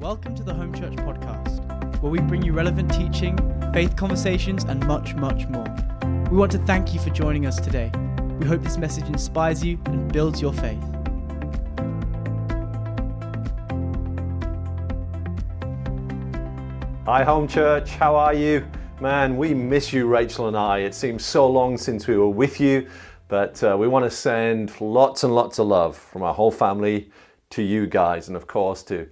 Welcome to the Home Church Podcast, where we bring you relevant teaching, faith conversations, and much, much more. We want to thank you for joining us today. We hope this message inspires you and builds your faith. Hi, Home Church. How are you? Man, we miss you, Rachel and I. It seems so long since we were with you, but uh, we want to send lots and lots of love from our whole family to you guys, and of course to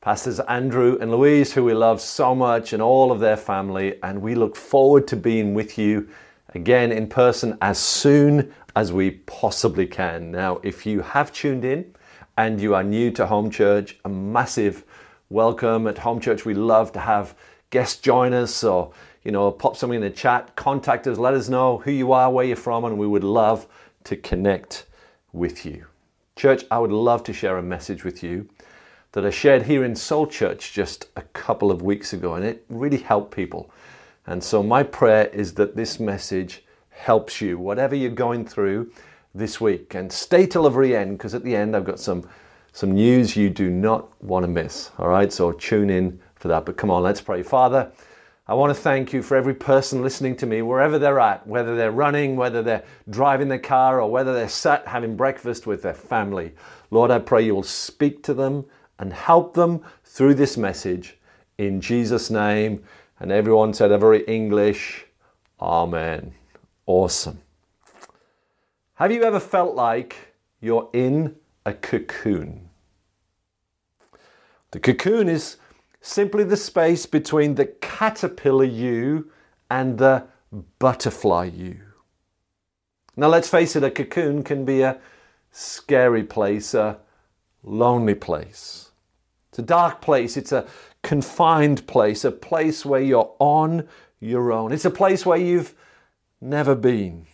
Pastors Andrew and Louise, who we love so much, and all of their family. And we look forward to being with you again in person as soon as we possibly can. Now, if you have tuned in and you are new to Home Church, a massive welcome at Home Church. We love to have guests join us or, you know, pop something in the chat, contact us, let us know who you are, where you're from, and we would love to connect with you. Church, I would love to share a message with you that I shared here in Soul Church just a couple of weeks ago, and it really helped people. And so, my prayer is that this message helps you, whatever you're going through this week. And stay till the very end, because at the end, I've got some, some news you do not want to miss. All right, so tune in for that. But come on, let's pray. Father, I want to thank you for every person listening to me, wherever they're at, whether they're running, whether they're driving their car, or whether they're sat having breakfast with their family. Lord, I pray you will speak to them and help them through this message in Jesus' name. And everyone said a very English, Amen. Awesome. Have you ever felt like you're in a cocoon? The cocoon is simply the space between the caterpillar you and the butterfly you. Now, let's face it, a cocoon can be a scary place, a lonely place. A dark place. It's a confined place, a place where you're on your own. It's a place where you've never been,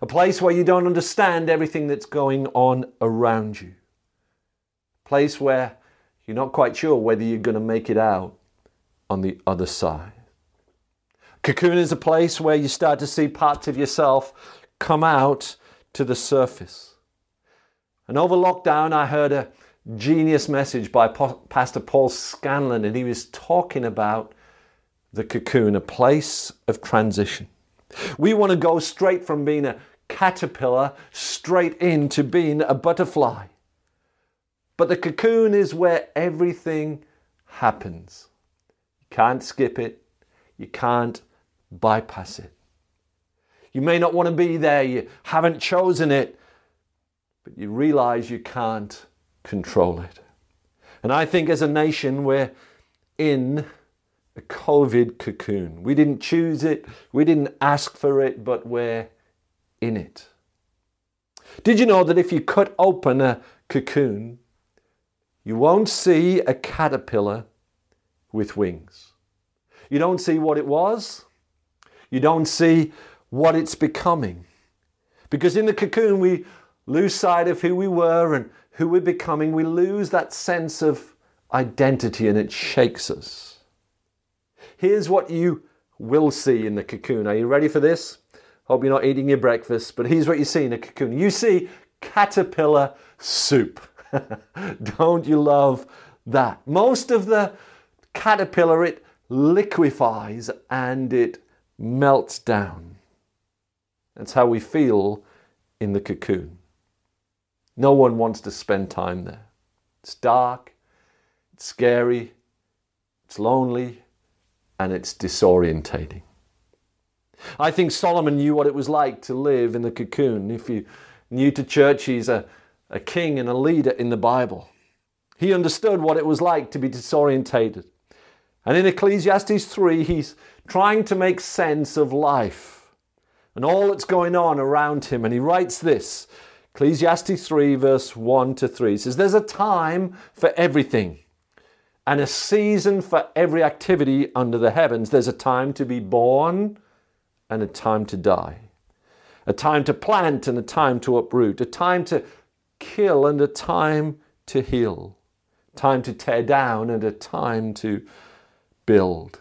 a place where you don't understand everything that's going on around you, a place where you're not quite sure whether you're going to make it out on the other side. Cocoon is a place where you start to see parts of yourself come out to the surface. And over lockdown, I heard a genius message by Pastor Paul Scanlon, and he was talking about the cocoon, a place of transition. We want to go straight from being a caterpillar straight into being a butterfly. But the cocoon is where everything happens. You can't skip it, you can't bypass it. You may not want to be there, you haven't chosen it, but you realize you can't control it. And I think as a nation, we're in a COVID cocoon. We didn't choose it, we didn't ask for it, but we're in it. Did you know that if you cut open a cocoon, you won't see a caterpillar with wings? You don't see what it was, you don't see what it's becoming. Because in the cocoon, we lose sight of who we were and who we're becoming, we lose that sense of identity and it shakes us. Here's what you will see in the cocoon. Are you ready for this? Hope you're not eating your breakfast, but here's what you see in a cocoon. You see caterpillar soup. Don't you love that? Most of the caterpillar, it liquefies and it melts down. That's how we feel in the cocoon. No one wants to spend time there. It's dark, it's scary, it's lonely, and it's disorientating. I think Solomon knew what it was like to live in the cocoon. If you new to church, he's a, a king and a leader in the Bible. He understood what it was like to be disorientated. And in Ecclesiastes 3, he's trying to make sense of life and all that's going on around him. And he writes this Ecclesiastes 3, verse 1 to 3 says, There's a time for everything and a season for every activity under the heavens. There's a time to be born and a time to die, a time to plant and a time to uproot, a time to kill and a time to heal, time to tear down and a time to build.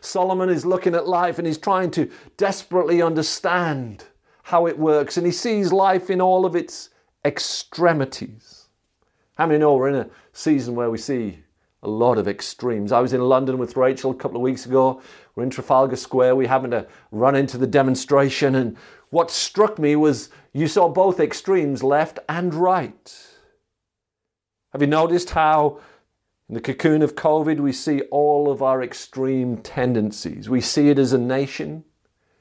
Solomon is looking at life and he's trying to desperately understand how it works, and he sees life in all of its extremities. How many know we're in a season where we see a lot of extremes. I was in London with Rachel a couple of weeks ago. We're in Trafalgar Square. We happened to run into the demonstration, and what struck me was you saw both extremes, left and right. Have you noticed how in the cocoon of COVID we see all of our extreme tendencies? We see it as a nation,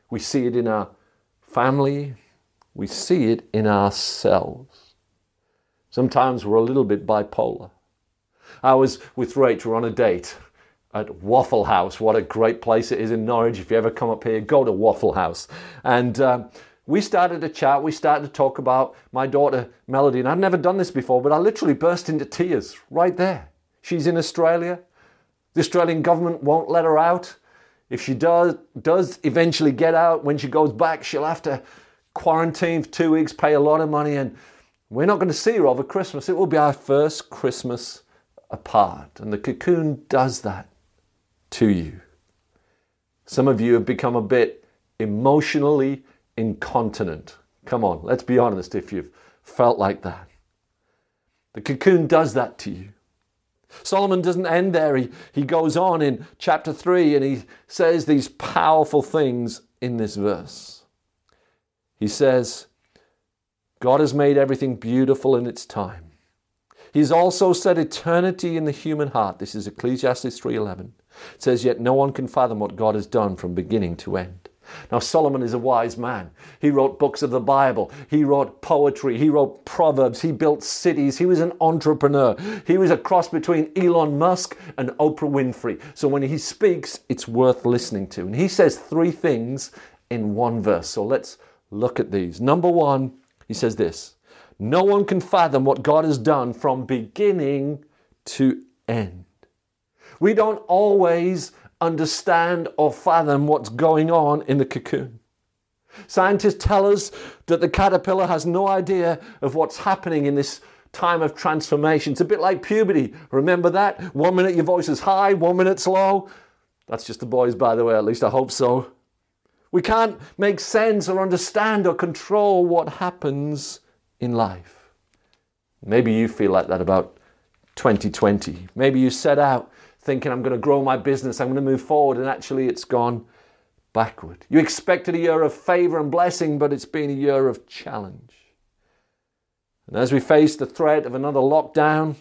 we see it in our family, we see it in ourselves. Sometimes we're a little bit bipolar. I was with Rachel on a date at Waffle House. What a great place it is in Norwich. If you ever come up here, go to Waffle House. And um, we started to chat. We started to talk about my daughter, Melody. And I'd never done this before, but I literally burst into tears right there. She's in Australia. The Australian government won't let her out. If she does, does eventually get out, when she goes back, she'll have to quarantine for two weeks, pay a lot of money, and we're not going to see her over Christmas. It will be our first Christmas apart. And the cocoon does that to you. Some of you have become a bit emotionally incontinent. Come on, let's be honest if you've felt like that. The cocoon does that to you. Solomon doesn't end there. He, he goes on in chapter 3 and he says these powerful things in this verse. He says, God has made everything beautiful in its time. He's also set eternity in the human heart. This is Ecclesiastes 3:11. It says, "Yet no one can fathom what God has done from beginning to end." Now Solomon is a wise man. He wrote books of the Bible. He wrote poetry. He wrote proverbs. He built cities. He was an entrepreneur. He was a cross between Elon Musk and Oprah Winfrey. So when he speaks, it's worth listening to. And he says three things in one verse. So let's look at these. Number 1, he says this. No one can fathom what God has done from beginning to end. We don't always understand or fathom what's going on in the cocoon. Scientists tell us that the caterpillar has no idea of what's happening in this time of transformation. It's a bit like puberty. Remember that? One minute your voice is high, one minute's low. That's just the boys, by the way, at least I hope so. We can't make sense or understand or control what happens in life. Maybe you feel like that about 2020. Maybe you set out thinking, I'm going to grow my business, I'm going to move forward, and actually it's gone backward. You expected a year of favor and blessing, but it's been a year of challenge. And as we face the threat of another lockdown,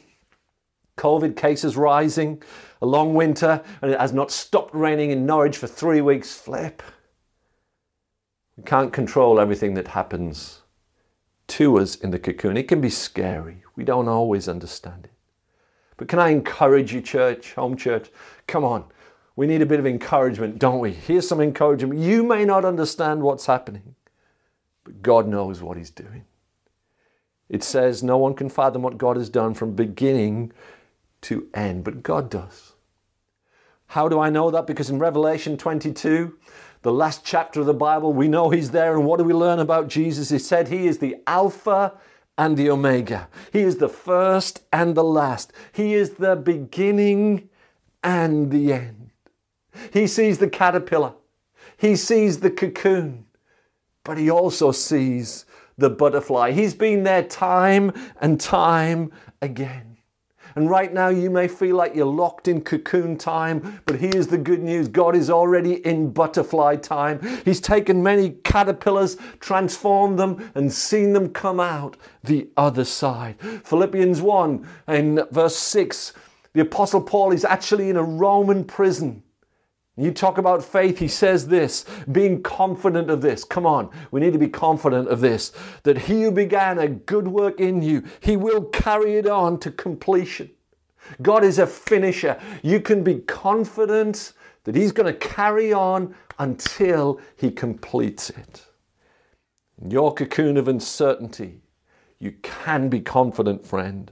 COVID cases rising, a long winter, and it has not stopped raining in Norwich for three weeks, flip. We can't control everything that happens to us in the cocoon. It can be scary. We don't always understand it. But can I encourage you, church, home church? Come on. We need a bit of encouragement, don't we? Here's some encouragement. You may not understand what's happening, but God knows what He's doing. It says no one can fathom what God has done from beginning to end, but God does. How do I know that? Because in Revelation 22, the last chapter of the Bible, we know He's there. And what do we learn about Jesus? He said He is the Alpha and the Omega. He is the first and the last. He is the beginning and the end. He sees the caterpillar, He sees the cocoon, but He also sees the butterfly. He's been there time and time again. And right now, you may feel like you're locked in cocoon time, but here's the good news God is already in butterfly time. He's taken many caterpillars, transformed them, and seen them come out the other side. Philippians 1 in verse 6, the Apostle Paul is actually in a Roman prison. You talk about faith, he says this, being confident of this. Come on, we need to be confident of this that he who began a good work in you, he will carry it on to completion. God is a finisher. You can be confident that he's going to carry on until he completes it. In your cocoon of uncertainty, you can be confident, friend.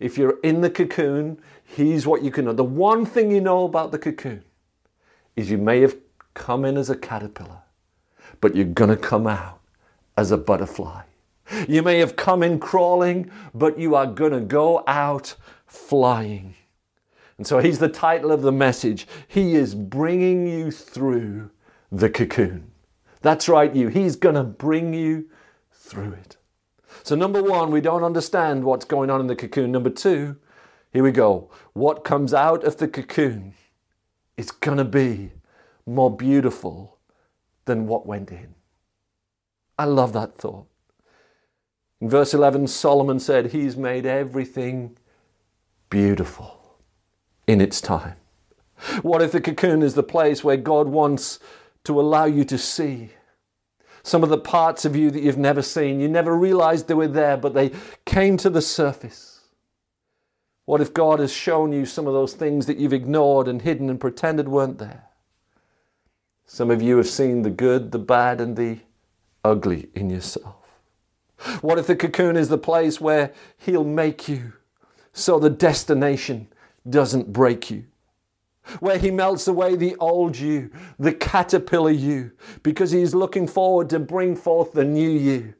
If you're in the cocoon, here's what you can know. The one thing you know about the cocoon is you may have come in as a caterpillar, but you're going to come out as a butterfly. You may have come in crawling, but you are going to go out flying. And so he's the title of the message. He is bringing you through the cocoon. That's right, you. He's going to bring you through it. So, number one, we don't understand what's going on in the cocoon. Number two, Here we go. What comes out of the cocoon is going to be more beautiful than what went in. I love that thought. In verse 11, Solomon said, He's made everything beautiful in its time. What if the cocoon is the place where God wants to allow you to see some of the parts of you that you've never seen? You never realized they were there, but they came to the surface. What if God has shown you some of those things that you've ignored and hidden and pretended weren't there? Some of you have seen the good, the bad, and the ugly in yourself. What if the cocoon is the place where He'll make you so the destination doesn't break you? Where He melts away the old you, the caterpillar you, because He's looking forward to bring forth the new you,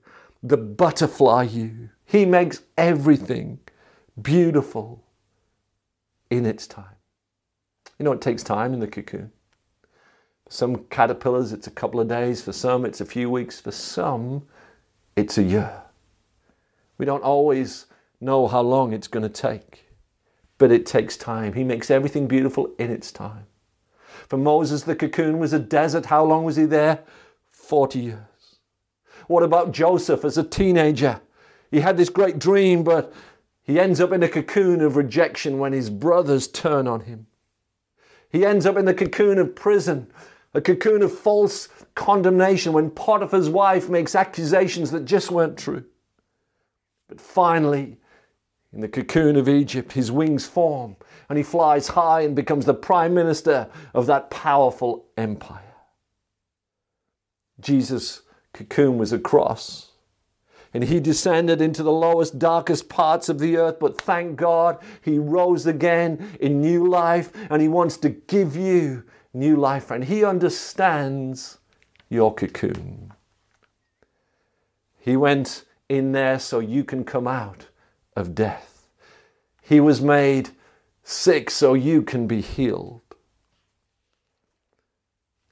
the butterfly you. He makes everything beautiful in its time. You know, it takes time in the cocoon. For some caterpillars, it's a couple of days. For some, it's a few weeks. For some, it's a year. We don't always know how long it's going to take, but it takes time. He makes everything beautiful in its time. For Moses, the cocoon was a desert. How long was he there? 40 years. What about Joseph as a teenager? He had this great dream, but he ends up in a cocoon of rejection when his brothers turn on him. He ends up in the cocoon of prison, a cocoon of false condemnation when Potiphar's wife makes accusations that just weren't true. But finally, in the cocoon of Egypt, his wings form and he flies high and becomes the prime minister of that powerful empire. Jesus' cocoon was a cross and he descended into the lowest, darkest parts of the earth. But thank God he rose again in new life, and he wants to give you new life, friend. He understands your cocoon. He went in there so you can come out of death. He was made sick so you can be healed.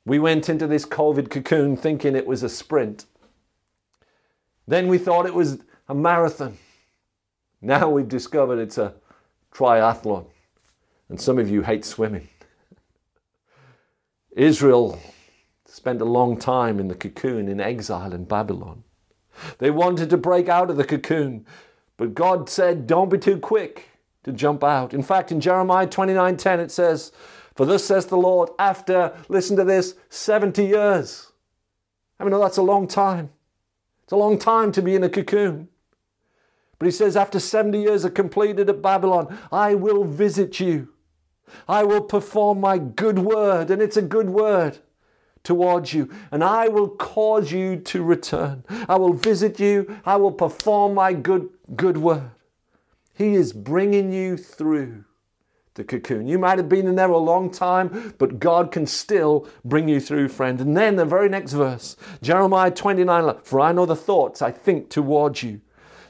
We went into this COVID cocoon thinking it was a sprint. Then we thought it was a marathon. Now we've discovered it's a triathlon. And some of you hate swimming. Israel spent a long time in the cocoon in exile in Babylon. They wanted to break out of the cocoon, but God said, Don't be too quick to jump out. In fact, in Jeremiah 29:10 it says, For thus says the Lord, after, listen to this, 70 years. I mean, that's a long time. It's a long time to be in a cocoon. But he says, after 70 years are completed at Babylon, I will visit you. I will perform my good word, and it's a good word towards you, and I will cause you to return. I will visit you. I will perform my good, good word. He is bringing you through the cocoon. You might have been in there a long time, but God can still bring you through, friend. And then the very next verse, Jeremiah 29 For I know the thoughts I think towards you,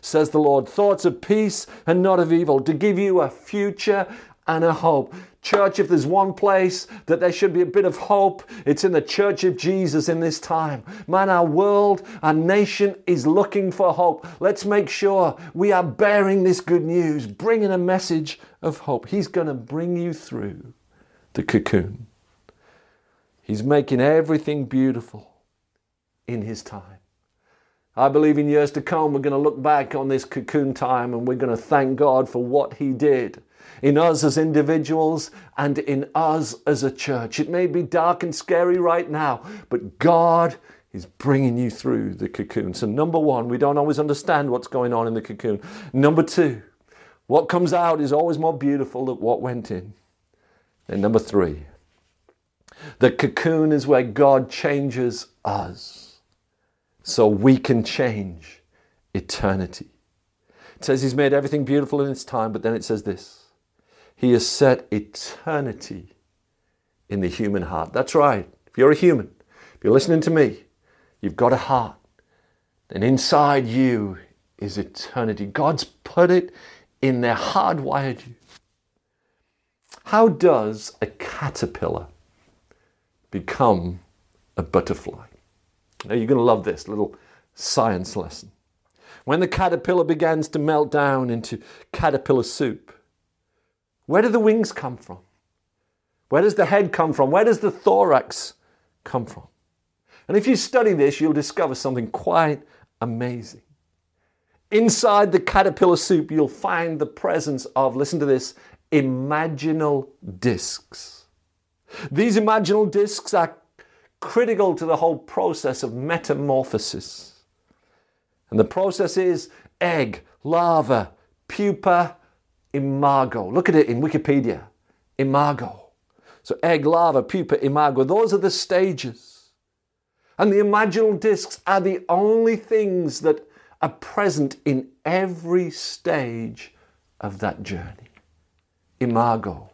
says the Lord, thoughts of peace and not of evil, to give you a future and a hope. Church, if there's one place that there should be a bit of hope, it's in the church of Jesus in this time. Man, our world, our nation is looking for hope. Let's make sure we are bearing this good news, bringing a message of hope. He's going to bring you through the cocoon. He's making everything beautiful in His time. I believe in years to come, we're going to look back on this cocoon time and we're going to thank God for what He did in us as individuals and in us as a church. It may be dark and scary right now, but God is bringing you through the cocoon. So, number one, we don't always understand what's going on in the cocoon. Number two, what comes out is always more beautiful than what went in. And number three, the cocoon is where God changes us so we can change eternity. It says He's made everything beautiful in its time, but then it says this He has set eternity in the human heart. That's right. If you're a human, if you're listening to me, you've got a heart, and inside you is eternity. God's put it in there, hardwired you. How does a caterpillar become a butterfly? Now you're going to love this little science lesson. When the caterpillar begins to melt down into caterpillar soup, Where do the wings come from? Where does the head come from? Where does the thorax come from? And if you study this, you'll discover something quite amazing. Inside the caterpillar soup, you'll find the presence of, listen to this, imaginal discs. These imaginal discs are critical to the whole process of metamorphosis. And the process is egg, larva, pupa, imago. Look at it in Wikipedia. Imago. So egg, larva, pupa, imago. Those are the stages. And the imaginal discs are the only things that are present in every stage of that journey. Imago,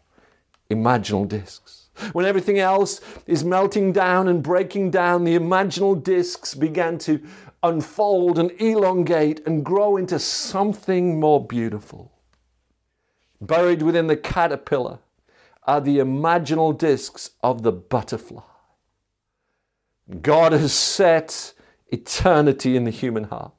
imaginal discs. When everything else is melting down and breaking down, the imaginal discs began to unfold and elongate and grow into something more beautiful. Buried within the caterpillar are the imaginal discs of the butterfly. God has set eternity in the human heart.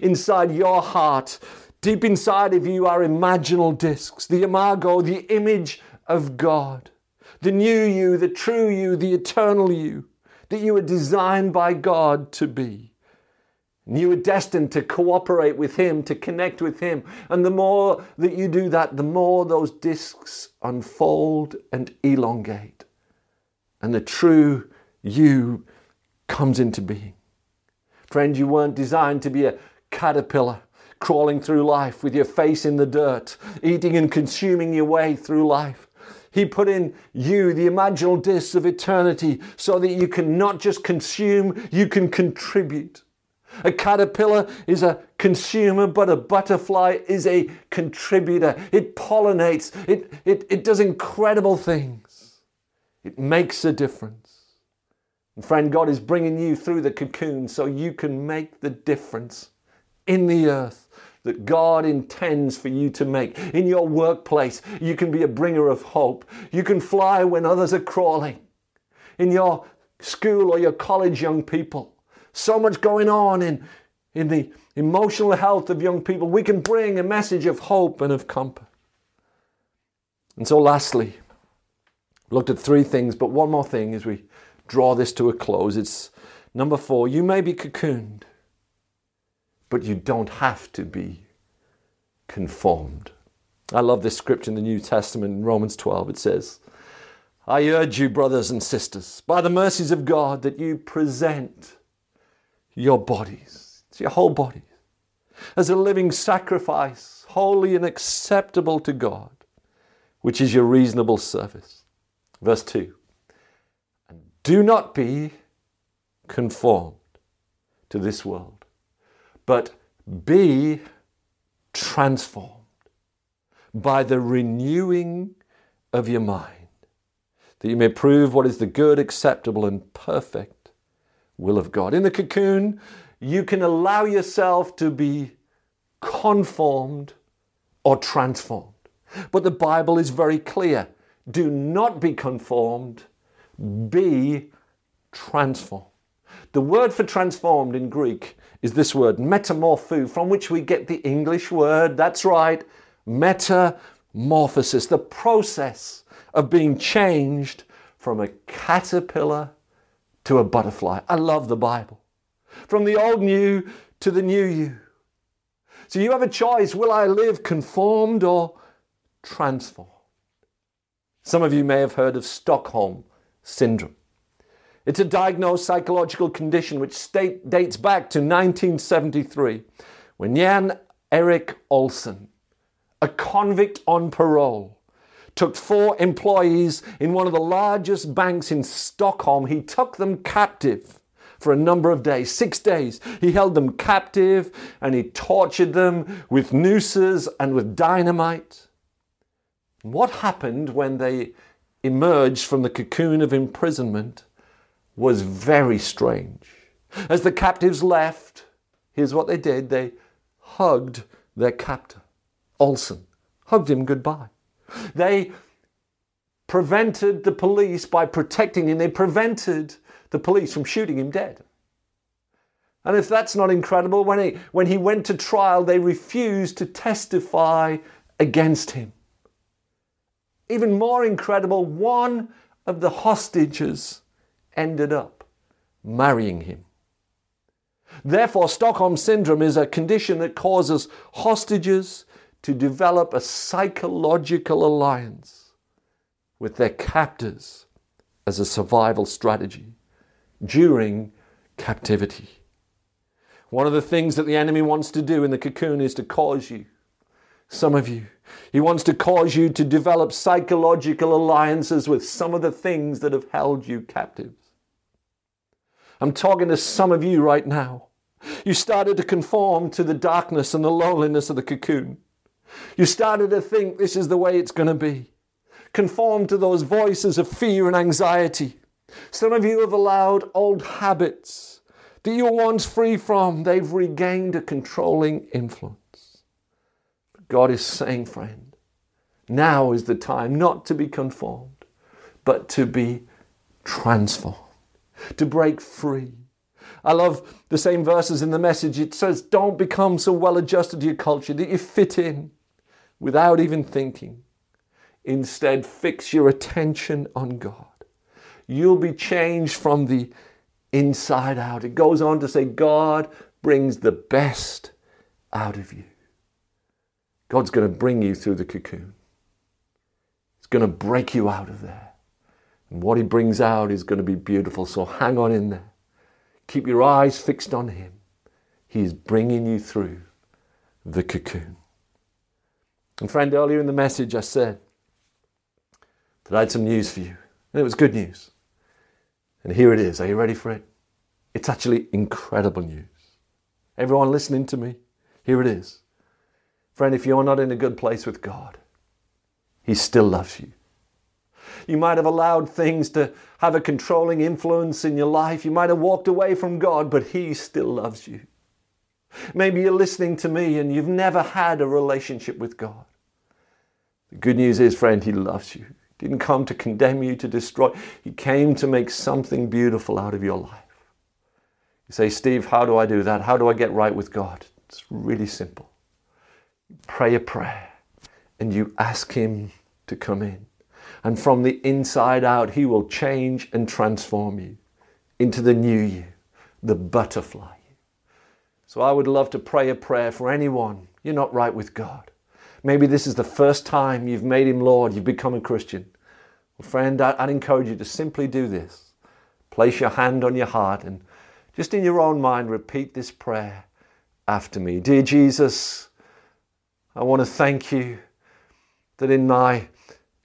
Inside your heart, deep inside of you, are imaginal discs, the imago, the image of God, the new you, the true you, the eternal you, that you were designed by God to be. And you were destined to cooperate with Him, to connect with Him. And the more that you do that, the more those discs unfold and elongate. And the true you comes into being. Friend, you weren't designed to be a caterpillar crawling through life with your face in the dirt, eating and consuming your way through life. He put in you the imaginal discs of eternity so that you can not just consume, you can contribute. A caterpillar is a consumer, but a butterfly is a contributor. It pollinates, it, it, it does incredible things, it makes a difference. And friend, God is bringing you through the cocoon so you can make the difference in the earth that God intends for you to make. In your workplace, you can be a bringer of hope. You can fly when others are crawling. In your school or your college, young people, so much going on in, in the emotional health of young people. We can bring a message of hope and of comfort. And so, lastly, looked at three things, but one more thing as we draw this to a close. It's number four you may be cocooned, but you don't have to be conformed. I love this scripture in the New Testament in Romans 12. It says, I urge you, brothers and sisters, by the mercies of God, that you present your bodies, it's your whole body, as a living sacrifice, holy and acceptable to God, which is your reasonable service. Verse 2 And do not be conformed to this world, but be transformed by the renewing of your mind, that you may prove what is the good, acceptable, and perfect will of God. In the cocoon, you can allow yourself to be conformed or transformed. But the Bible is very clear do not be conformed, be transformed. The word for transformed in Greek is this word, metamorpho, from which we get the English word, that's right, metamorphosis, the process of being changed from a caterpillar to a butterfly. I love the Bible. From the old you to the new you. So you have a choice will I live conformed or transformed? Some of you may have heard of Stockholm Syndrome. It's a diagnosed psychological condition which state, dates back to 1973 when Jan Erik Olsson, a convict on parole, took four employees in one of the largest banks in Stockholm. He took them captive for a number of days, six days. He held them captive and he tortured them with nooses and with dynamite. What happened when they emerged from the cocoon of imprisonment was very strange. As the captives left, here's what they did they hugged their captor, Olsson, hugged him goodbye. They prevented the police by protecting him, they prevented the police from shooting him dead. And if that's not incredible, when he, when he went to trial, they refused to testify against him. even more incredible, one of the hostages ended up marrying him. Therefore, Stockholm Syndrome is a condition that causes hostages to develop a psychological alliance with their captors as a survival strategy during captivity. One of the things that the enemy wants to do in the cocoon is to cause you, some of you, he wants to cause you to develop psychological alliances with some of the things that have held you captive. I'm talking to some of you right now. You started to conform to the darkness and the loneliness of the cocoon. You started to think this is the way it's going to be. Conform to those voices of fear and anxiety. Some of you have allowed old habits that you were once free from, they've regained a controlling influence. But God is saying, friend, now is the time not to be conformed, but to be transformed to break free. I love the same verses in the message. It says, Don't become so well adjusted to your culture that you fit in without even thinking. Instead, fix your attention on God. You'll be changed from the inside out. It goes on to say, God brings the best out of you. God's going to bring you through the cocoon, He's going to break you out of there. And what he brings out is going to be beautiful. So hang on in there. Keep your eyes fixed on him. He's bringing you through the cocoon. And friend, earlier in the message, I said that I had some news for you. And it was good news. And here it is. Are you ready for it? It's actually incredible news. Everyone listening to me, here it is. Friend, if you're not in a good place with God, He still loves you. You might have allowed things to have a controlling influence in your life. You might have walked away from God, but He still loves you. Maybe you're listening to me and you've never had a relationship with God. The good news is, friend, He loves you. He didn't come to condemn you, to destroy. He came to make something beautiful out of your life. You say, Steve, how do I do that? How do I get right with God? It's really simple. pray a prayer and you ask Him to come in. And from the inside out, He will change and transform you into the new you, the butterfly. So I would love to pray a prayer for anyone you're not right with God. Maybe this is the first time you've made Him Lord, you've become a Christian. Well, friend, I'd encourage you to simply do this. Place your hand on your heart and just in your own mind repeat this prayer after me. Dear Jesus, I want to thank you that in my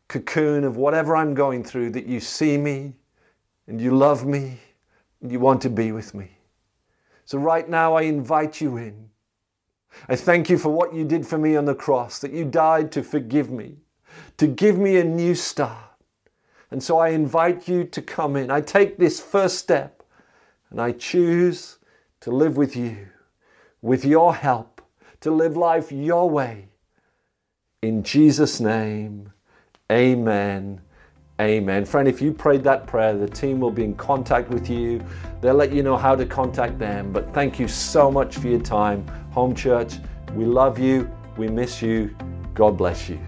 cocoon of whatever I'm going through that you see me and you love me and you want to be with me. So, right now, I invite you in. I thank you for what you did for me on the cross, that you died to forgive me, to give me a new start. And so I invite you to come in. I take this first step and I choose to live with you, with your help, to live life your way. In Jesus' name. Amen. Amen. Friend, if you prayed that prayer, the team will be in contact with you. They'll let you know how to contact them. But thank you so much for your time. Home Church, we love you. We miss you. God bless you.